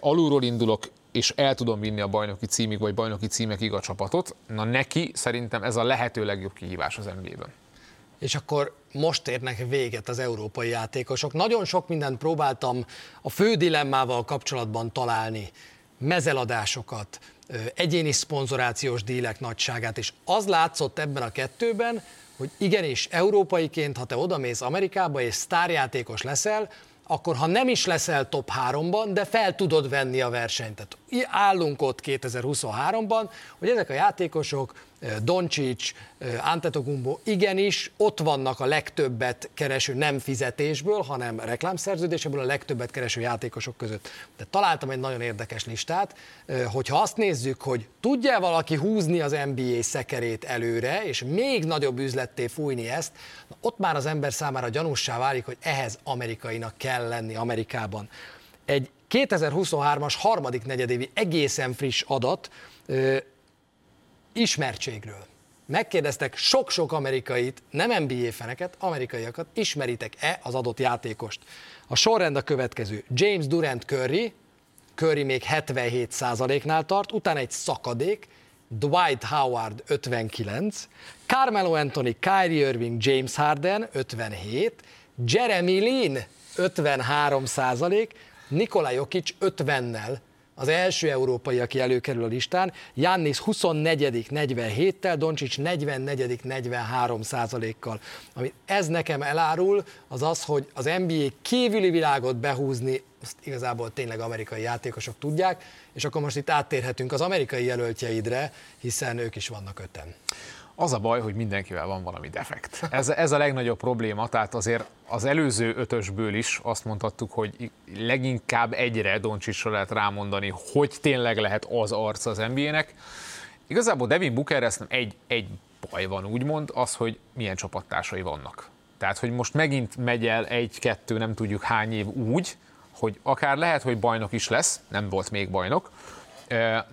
alulról indulok, és el tudom vinni a bajnoki címig, vagy bajnoki címekig a csapatot, na neki szerintem ez a lehető legjobb kihívás az NBA-ben. És akkor most érnek véget az európai játékosok. Nagyon sok mindent próbáltam a fő dilemmával kapcsolatban találni, mezeladásokat, egyéni szponzorációs dílek nagyságát, és az látszott ebben a kettőben, hogy igenis, európaiként, ha te odamész Amerikába és sztárjátékos leszel, akkor ha nem is leszel top 3-ban, de fel tudod venni a versenyt. Tehát állunk ott 2023-ban, hogy ezek a játékosok Doncsics, Antetokumbo igenis ott vannak a legtöbbet kereső nem fizetésből, hanem reklámszerződéséből a legtöbbet kereső játékosok között. De találtam egy nagyon érdekes listát, hogyha azt nézzük, hogy tudja valaki húzni az NBA szekerét előre, és még nagyobb üzletté fújni ezt, ott már az ember számára gyanússá válik, hogy ehhez amerikainak kell lenni Amerikában. Egy 2023-as harmadik negyedévi egészen friss adat, ismertségről. Megkérdeztek sok-sok amerikait, nem NBA feneket, amerikaiakat, ismeritek-e az adott játékost? A sorrend a következő. James Durant Curry, Curry még 77%-nál tart, utána egy szakadék, Dwight Howard 59, Carmelo Anthony, Kyrie Irving, James Harden 57, Jeremy Lin 53 Nikola Jokic 50-nel az első európai, aki előkerül a listán, Jannis 24 47-tel, Doncsics 44 43 százalékkal. Ami ez nekem elárul, az az, hogy az NBA kívüli világot behúzni, azt igazából tényleg amerikai játékosok tudják, és akkor most itt áttérhetünk az amerikai jelöltjeidre, hiszen ők is vannak öten. Az a baj, hogy mindenkivel van valami defekt. Ez, ez a legnagyobb probléma, tehát azért az előző ötösből is azt mondhattuk, hogy leginkább egyre Doncsisra lehet rámondani, hogy tényleg lehet az arc az NBA-nek. Igazából Devin Booker ezt nem egy, egy baj van, úgymond, az, hogy milyen csapattársai vannak. Tehát, hogy most megint megy el egy-kettő, nem tudjuk hány év úgy, hogy akár lehet, hogy bajnok is lesz, nem volt még bajnok,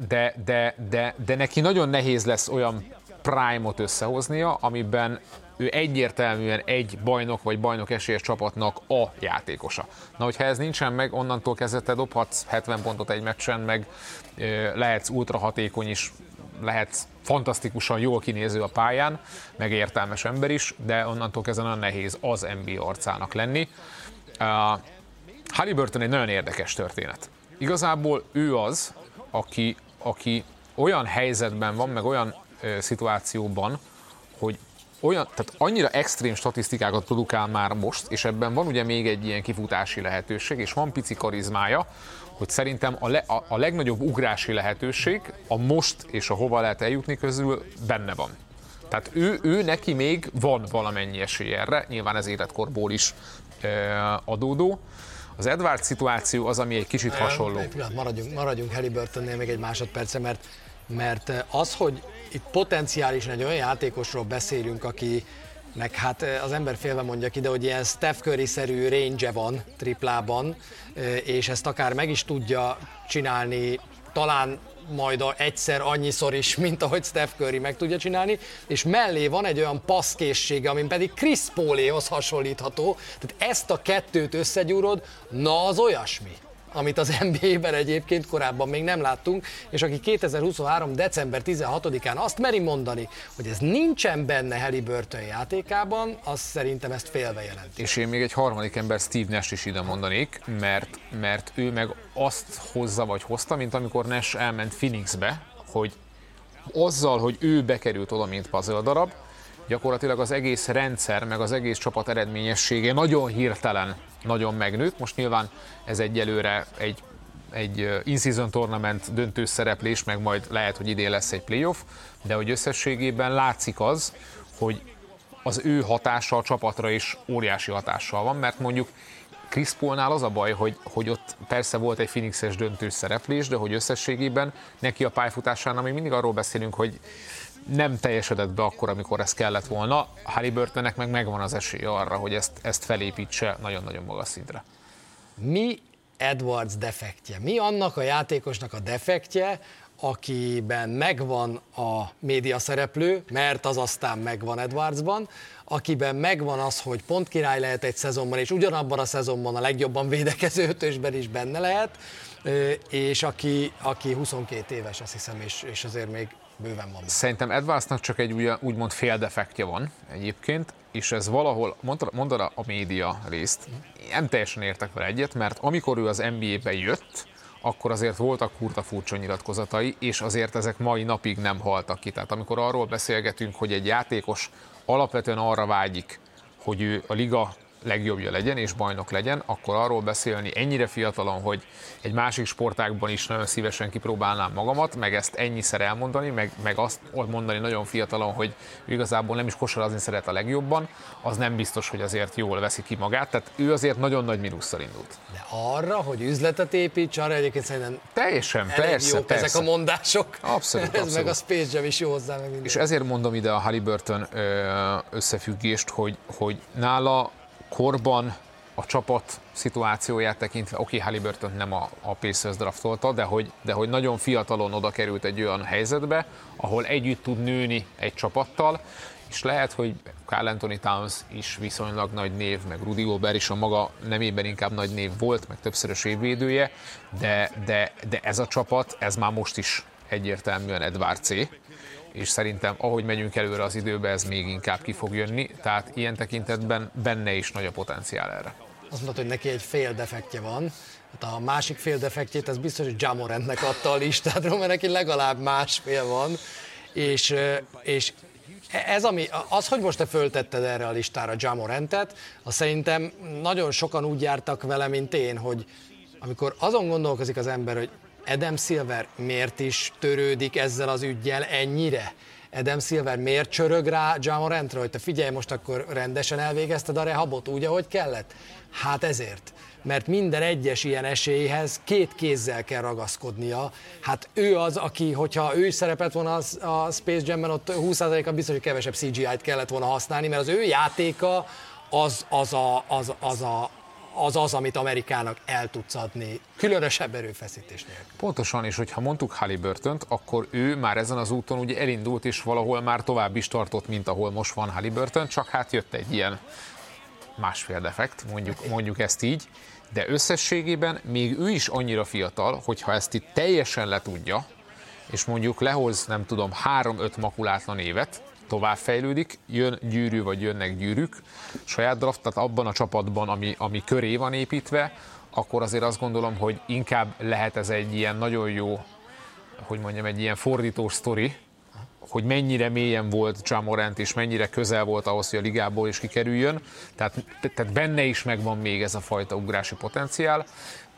de, de, de, de neki nagyon nehéz lesz olyan prime-ot összehoznia, amiben ő egyértelműen egy bajnok vagy bajnok esélyes csapatnak a játékosa. Na, hogyha ez nincsen meg, onnantól kezdve te dobhatsz 70 pontot egy meccsen, meg lehetsz ultra hatékony is, lehetsz fantasztikusan jól kinéző a pályán, meg értelmes ember is, de onnantól kezdve nagyon nehéz az NBA arcának lenni. Uh, Halliburton egy nagyon érdekes történet. Igazából ő az, aki, aki olyan helyzetben van, meg olyan szituációban, hogy olyan, tehát annyira extrém statisztikákat produkál már most, és ebben van ugye még egy ilyen kifutási lehetőség, és van pici karizmája, hogy szerintem a, le, a, a legnagyobb ugrási lehetőség a most és a hova lehet eljutni közül benne van. Tehát ő, ő neki még van valamennyi esély erre, nyilván ez életkorból is e, adódó. Az Edward szituáció az, ami egy kicsit hasonló. Maradjunk, maradjunk Halliburtonnél még egy másodperce, mert mert az, hogy itt potenciálisan egy olyan játékosról beszélünk, aki meg hát az ember félve mondja ide, hogy ilyen Steph Curry-szerű range van triplában, és ezt akár meg is tudja csinálni, talán majd egyszer annyiszor is, mint ahogy Steph Curry meg tudja csinálni, és mellé van egy olyan passzkészsége, amin pedig Chris Pauléhoz hasonlítható, tehát ezt a kettőt összegyúrod, na az olyasmi amit az NBA-ben egyébként korábban még nem láttunk, és aki 2023. december 16-án azt meri mondani, hogy ez nincsen benne Halliburton játékában, az szerintem ezt félve jelenti. És én még egy harmadik ember, Steve Nash is ide mondanék, mert, mert ő meg azt hozza vagy hozta, mint amikor Nash elment Phoenixbe, hogy azzal, hogy ő bekerült oda, mint puzzle darab, gyakorlatilag az egész rendszer, meg az egész csapat eredményessége nagyon hirtelen nagyon megnőtt. Most nyilván ez egyelőre egy egy in-season tournament döntő szereplés, meg majd lehet, hogy idén lesz egy playoff, de hogy összességében látszik az, hogy az ő hatása a csapatra is óriási hatással van, mert mondjuk Chris Paulnál az a baj, hogy, hogy ott persze volt egy Phoenixes döntő szereplés, de hogy összességében neki a pályafutásánál még mindig arról beszélünk, hogy nem teljesedett be akkor, amikor ez kellett volna. Halliburtonnek meg megvan az esélye arra, hogy ezt, ezt felépítse nagyon-nagyon magas szintre. Mi Edwards defektje? Mi annak a játékosnak a defektje, akiben megvan a média szereplő, mert az aztán megvan Edwardsban, akiben megvan az, hogy pont király lehet egy szezonban, és ugyanabban a szezonban a legjobban védekező ötösben is benne lehet, és aki, aki 22 éves, azt hiszem, és, és azért még bőven van. Szerintem Edwardsnak csak egy ugye, úgymond féldefektje van egyébként, és ez valahol, mondta a média részt, nem teljesen értek vele egyet, mert amikor ő az NBA-be jött, akkor azért voltak kurta furcsa nyilatkozatai, és azért ezek mai napig nem haltak ki. Tehát amikor arról beszélgetünk, hogy egy játékos alapvetően arra vágyik, hogy ő a liga legjobbja legyen és bajnok legyen, akkor arról beszélni ennyire fiatalon, hogy egy másik sportágban is nagyon szívesen kipróbálnám magamat, meg ezt ennyiszer elmondani, meg, meg azt mondani nagyon fiatalon, hogy igazából nem is kosarazni szeret a legjobban, az nem biztos, hogy azért jól veszi ki magát. Tehát ő azért nagyon nagy mínusszal indult. De arra, hogy üzletet építs, arra egyébként szerintem teljesen, persze, jók persze. ezek a mondások. Abszolút, Ez abszolút. meg a Space Jam is jó hozzá. Meg És ezért mondom ide a Halliburton összefüggést, hogy, hogy nála korban a csapat szituációját tekintve, oké, okay, Halliburton nem a, a Pacers draftolta, de hogy, de hogy nagyon fiatalon oda került egy olyan helyzetbe, ahol együtt tud nőni egy csapattal, és lehet, hogy Carl Anthony Towns is viszonylag nagy név, meg Rudy Gobert is a maga nemében inkább nagy név volt, meg többszörös évvédője, de, de, de ez a csapat, ez már most is egyértelműen Edward C és szerintem ahogy megyünk előre az időbe, ez még inkább ki fog jönni, tehát ilyen tekintetben benne is nagy a potenciál erre. Azt mondod, hogy neki egy fél defektje van, hát a másik fél defektjét, ez biztos, hogy Jamorentnek adta a listádról, mert neki legalább másfél van, és, és ez, ami, az, hogy most te föltetted erre a listára Jamorentet, az szerintem nagyon sokan úgy jártak vele, mint én, hogy amikor azon gondolkozik az ember, hogy Adam Silver miért is törődik ezzel az ügyjel ennyire? Adam Silver miért csörög rá Jamorantra, hogy te figyelj, most akkor rendesen elvégezted a rehabot úgy, ahogy kellett? Hát ezért mert minden egyes ilyen esélyhez két kézzel kell ragaszkodnia. Hát ő az, aki, hogyha ő is szerepelt volna a Space Jam-ben, ott 20%-a biztos, hogy kevesebb CGI-t kellett volna használni, mert az ő játéka az, az, a, az, az, a, az az, amit Amerikának el tudsz adni, különösebb erőfeszítés nélkül. Pontosan, és hogyha mondtuk halliburton akkor ő már ezen az úton ugye elindult, és valahol már tovább is tartott, mint ahol most van Halliburton, csak hát jött egy ilyen másfél defekt, mondjuk, mondjuk ezt így, de összességében még ő is annyira fiatal, hogyha ezt itt teljesen letudja, és mondjuk lehoz, nem tudom, három-öt makulátlan évet, továbbfejlődik, jön gyűrű, vagy jönnek gyűrűk, saját draft, tehát abban a csapatban, ami, ami köré van építve, akkor azért azt gondolom, hogy inkább lehet ez egy ilyen nagyon jó, hogy mondjam, egy ilyen fordítós sztori, hogy mennyire mélyen volt Jamorant, és mennyire közel volt ahhoz, hogy a ligából is kikerüljön. Tehát, tehát benne is megvan még ez a fajta ugrási potenciál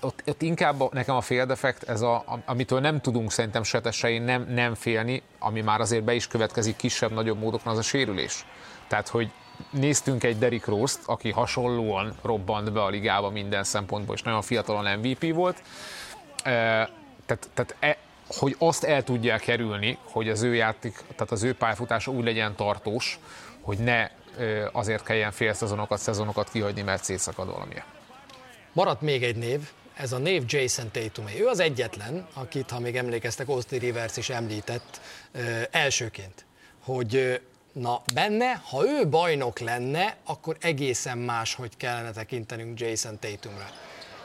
ott, ott inkább nekem a féldefekt, ez a, amitől nem tudunk szerintem se nem, nem félni, ami már azért be is következik kisebb-nagyobb módokon, az a sérülés. Tehát, hogy néztünk egy Derrick Rose-t, aki hasonlóan robbant be a ligába minden szempontból, és nagyon fiatalon MVP volt. Tehát, tehát e, hogy azt el tudják kerülni, hogy az ő játék, tehát az ő pályafutása úgy legyen tartós, hogy ne azért kelljen fél szezonokat, szezonokat kihagyni, mert szétszakad valamilyen. Maradt még egy név, ez a név Jason Tatum. Ő az egyetlen, akit, ha még emlékeztek, Austin Rivers is említett elsőként, hogy na benne, ha ő bajnok lenne, akkor egészen más, hogy kellene tekintenünk Jason Tatumra.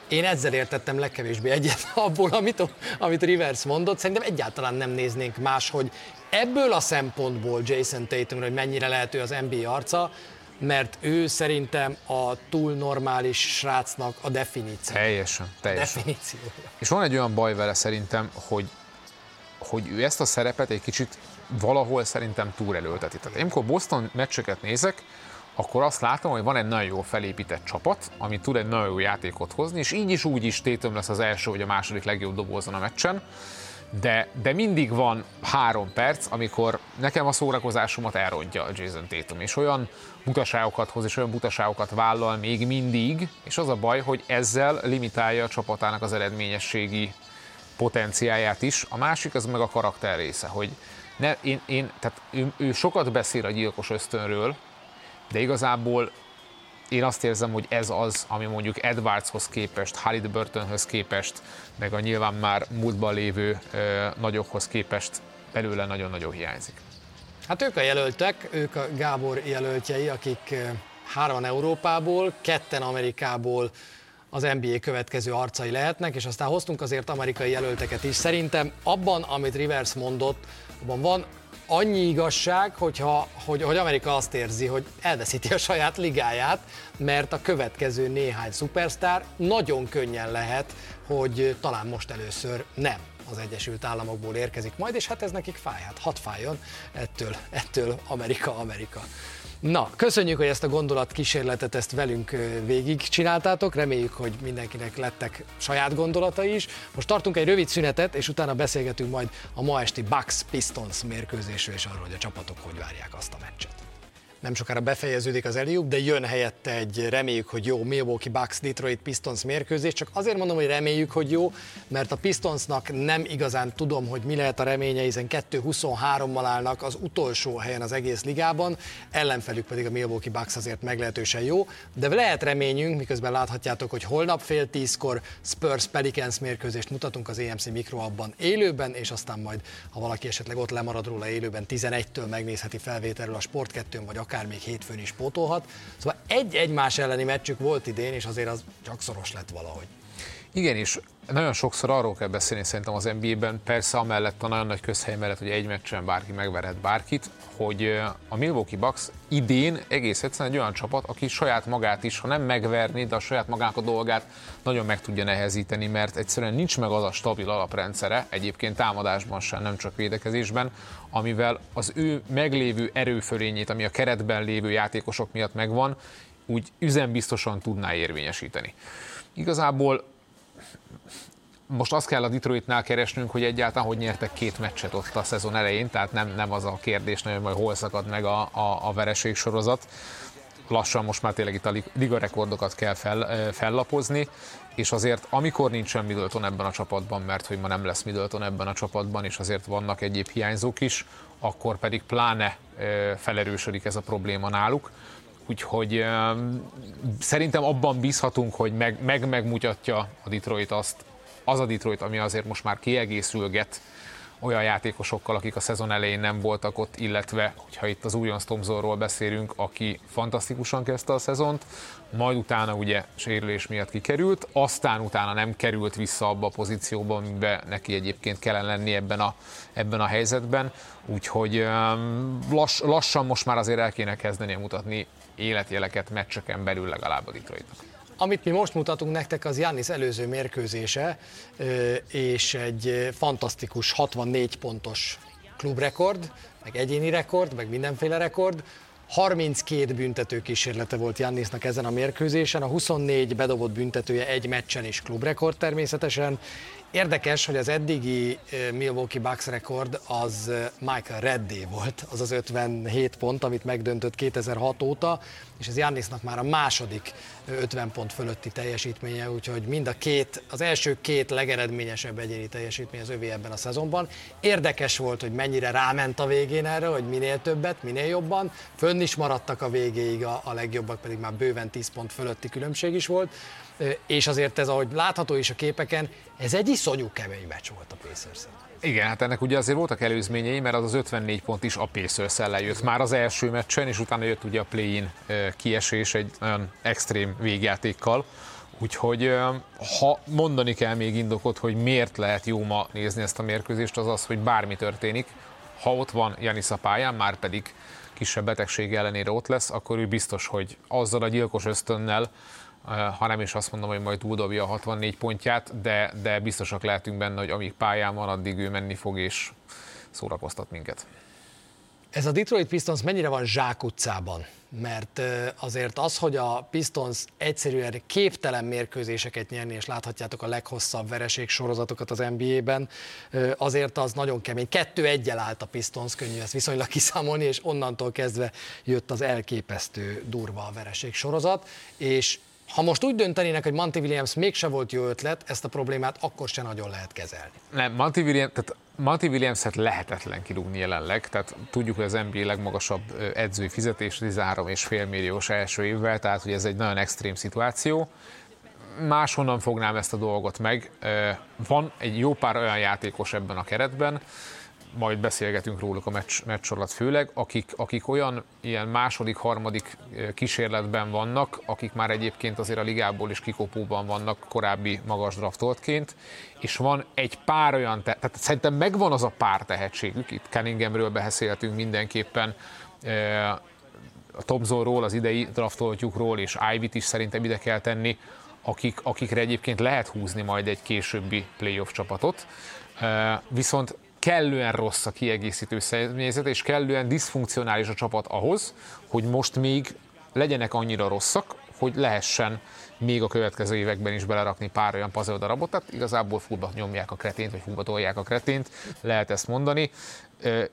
Én ezzel értettem legkevésbé egyet abból, amit, amit Rivers mondott. Szerintem egyáltalán nem néznénk más, hogy ebből a szempontból Jason Tatumra, hogy mennyire lehető az NBA arca, mert ő szerintem a túl normális srácnak a definíció. Teljesen, teljesen. Definíció. És van egy olyan baj vele szerintem, hogy, hogy ő ezt a szerepet egy kicsit valahol szerintem túlelőlteti. Tehát én, amikor Boston meccseket nézek, akkor azt látom, hogy van egy nagyon jó felépített csapat, ami tud egy nagyon jó játékot hozni, és így is úgy is tétöm lesz az első vagy a második legjobb dobózon a meccsen, de, de mindig van három perc, amikor nekem a szórakozásomat elrontja a Jason Tatum, és olyan butaságokat hoz, és olyan butaságokat vállal még mindig, és az a baj, hogy ezzel limitálja a csapatának az eredményességi potenciáját is. A másik az meg a karakter része, hogy ne, én, én, tehát ő, ő sokat beszél a gyilkos ösztönről, de igazából én azt érzem, hogy ez az, ami mondjuk Edwardshoz képest, Halliburtonhöz képest, meg a nyilván már múltban lévő nagyokhoz képest belőle nagyon-nagyon hiányzik. Hát ők a jelöltek, ők a Gábor jelöltjei, akik hárman Európából, ketten Amerikából az NBA következő arcai lehetnek, és aztán hoztunk azért amerikai jelölteket is. Szerintem abban, amit Rivers mondott, abban van annyi igazság, hogyha, hogy, hogy Amerika azt érzi, hogy elveszíti a saját ligáját, mert a következő néhány szupersztár nagyon könnyen lehet, hogy talán most először nem az Egyesült Államokból érkezik majd, és hát ez nekik fáj, hát hat fájjon ettől, ettől Amerika, Amerika. Na, köszönjük, hogy ezt a gondolatkísérletet ezt velünk végig csináltátok. Reméljük, hogy mindenkinek lettek saját gondolatai is. Most tartunk egy rövid szünetet, és utána beszélgetünk majd a ma esti Bucks Pistons mérkőzésről, és arról, hogy a csapatok hogy várják azt a meccset nem sokára befejeződik az eliuk, de jön helyette egy reméljük, hogy jó Milwaukee Bucks Detroit Pistons mérkőzés. Csak azért mondom, hogy reméljük, hogy jó, mert a Pistonsnak nem igazán tudom, hogy mi lehet a reménye, hiszen 2-23-mal állnak az utolsó helyen az egész ligában, ellenfelük pedig a Milwaukee Bucks azért meglehetősen jó, de lehet reményünk, miközben láthatjátok, hogy holnap fél tízkor Spurs Pelicans mérkőzést mutatunk az EMC Mikro abban élőben, és aztán majd, ha valaki esetleg ott lemarad róla élőben, 11-től megnézheti felvételről a Sport 2 vagy akár még hétfőn is pótolhat. Szóval egy egymás elleni meccsük volt idén, és azért az csak szoros lett valahogy. Igen, és nagyon sokszor arról kell beszélni szerintem az NBA-ben, persze amellett a nagyon nagy közhely mellett, hogy egy meccsen bárki megverhet bárkit, hogy a Milwaukee Bucks idén egész egyszerűen egy olyan csapat, aki saját magát is, ha nem megverni, de a saját magának a dolgát nagyon meg tudja nehezíteni, mert egyszerűen nincs meg az a stabil alaprendszere, egyébként támadásban sem, nem csak védekezésben, amivel az ő meglévő erőfölényét, ami a keretben lévő játékosok miatt megvan, úgy üzembiztosan tudná érvényesíteni. Igazából most azt kell a Detroitnál keresnünk, hogy egyáltalán hogy nyertek két meccset ott a szezon elején, tehát nem, nem az a kérdés nagyon, hogy hol szakad meg a, a, a vereség sorozat. Lassan most már tényleg itt a liga rekordokat kell fel, fellapozni, és azért amikor nincsen Middleton ebben a csapatban, mert hogy ma nem lesz Middleton ebben a csapatban, és azért vannak egyéb hiányzók is, akkor pedig pláne felerősödik ez a probléma náluk úgyhogy szerintem abban bízhatunk, hogy meg, meg megmutatja a Detroit azt, az a Detroit, ami azért most már kiegészülget olyan játékosokkal, akik a szezon elején nem voltak ott, illetve, hogyha itt az újon Stomzorról beszélünk, aki fantasztikusan kezdte a szezont, majd utána ugye sérülés miatt kikerült, aztán utána nem került vissza abba a pozícióba, amiben neki egyébként kellene lenni ebben a, ebben a helyzetben, úgyhogy lass, lassan most már azért el kéne kezdeni mutatni életjeleket meccseken belül legalább a Detroitnak. Amit mi most mutatunk nektek, az Jannis előző mérkőzése, és egy fantasztikus 64 pontos klubrekord, meg egyéni rekord, meg mindenféle rekord. 32 büntető kísérlete volt Jannisnak ezen a mérkőzésen, a 24 bedobott büntetője egy meccsen is klubrekord természetesen, Érdekes, hogy az eddigi Milwaukee Bucks rekord az Michael Reddy volt, az az 57 pont, amit megdöntött 2006 óta, és ez Jannisnak már a második 50 pont fölötti teljesítménye, úgyhogy mind a két, az első két legeredményesebb egyéni teljesítmény az övé ebben a szezonban. Érdekes volt, hogy mennyire ráment a végén erre, hogy minél többet, minél jobban. Fönn is maradtak a végéig, a, a legjobbak pedig már bőven 10 pont fölötti különbség is volt és azért ez, ahogy látható is a képeken, ez egy iszonyú kemény meccs volt a pacers igen, hát ennek ugye azért voltak előzményei, mert az az 54 pont is a pacers ellen jött már az első meccsen, és utána jött ugye a play-in kiesés egy nagyon extrém végjátékkal. Úgyhogy ha mondani kell még indokot, hogy miért lehet jó ma nézni ezt a mérkőzést, az az, hogy bármi történik, ha ott van Janis a pályán, már pedig kisebb betegség ellenére ott lesz, akkor ő biztos, hogy azzal a gyilkos ösztönnel, ha nem is azt mondom, hogy majd túldobja a 64 pontját, de, de biztosak lehetünk benne, hogy amíg pályán van, addig ő menni fog és szórakoztat minket. Ez a Detroit Pistons mennyire van zsákutcában? Mert azért az, hogy a Pistons egyszerűen képtelen mérkőzéseket nyerni, és láthatjátok a leghosszabb vereség sorozatokat az NBA-ben, azért az nagyon kemény. Kettő egyel állt a Pistons, könnyű ezt viszonylag kiszámolni, és onnantól kezdve jött az elképesztő durva a vereség sorozat, és ha most úgy döntenének, hogy Monty Williams mégse volt jó ötlet, ezt a problémát akkor se nagyon lehet kezelni. Nem, Monty Williams, tehát Monty Williams-et lehetetlen kirúgni jelenleg, tehát tudjuk, hogy az NBA legmagasabb edzői fizetés 13,5 milliós első évvel, tehát hogy ez egy nagyon extrém szituáció. Máshonnan fognám ezt a dolgot meg. Van egy jó pár olyan játékos ebben a keretben, majd beszélgetünk róluk a meccs, meccs alatt főleg, akik, akik olyan ilyen második, harmadik kísérletben vannak, akik már egyébként azért a ligából is kikopóban vannak korábbi magas draftoltként, és van egy pár olyan, te- tehát szerintem megvan az a pár tehetségük, itt Cunninghamről beszéltünk mindenképpen, a Thompsonról, az idei draftoltjukról, és Ivy-t is szerintem ide kell tenni, akik, akikre egyébként lehet húzni majd egy későbbi playoff csapatot. Viszont kellően rossz a kiegészítő személyzet, és kellően diszfunkcionális a csapat ahhoz, hogy most még legyenek annyira rosszak, hogy lehessen még a következő években is belerakni pár olyan puzzle darabot, tehát igazából futba nyomják a kretént, vagy futba tolják a kretént, lehet ezt mondani.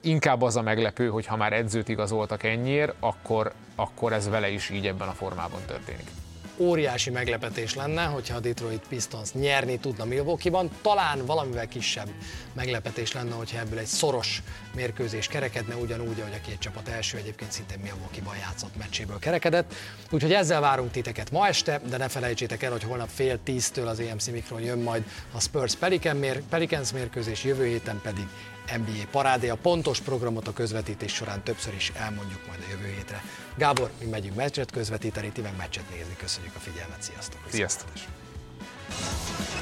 Inkább az a meglepő, hogy ha már edzőt igazoltak ennyiért, akkor, akkor ez vele is így ebben a formában történik óriási meglepetés lenne, hogyha a Detroit Pistons nyerni tudna Milwaukee-ban. Talán valamivel kisebb meglepetés lenne, hogyha ebből egy szoros mérkőzés kerekedne, ugyanúgy, ahogy a két csapat első egyébként szintén Milwaukee-ban játszott meccséből kerekedett. Úgyhogy ezzel várunk titeket ma este, de ne felejtsétek el, hogy holnap fél tíztől az EMC Mikron jön majd a Spurs Pelicans mérkőzés, jövő héten pedig NBA parádé. A pontos programot a közvetítés során többször is elmondjuk majd a jövő hétre. Gábor, mi megyünk meccset közvetíteni, ti meg meccset nézni. Köszönjük a figyelmet, sziasztok! Sziasztok! sziasztok.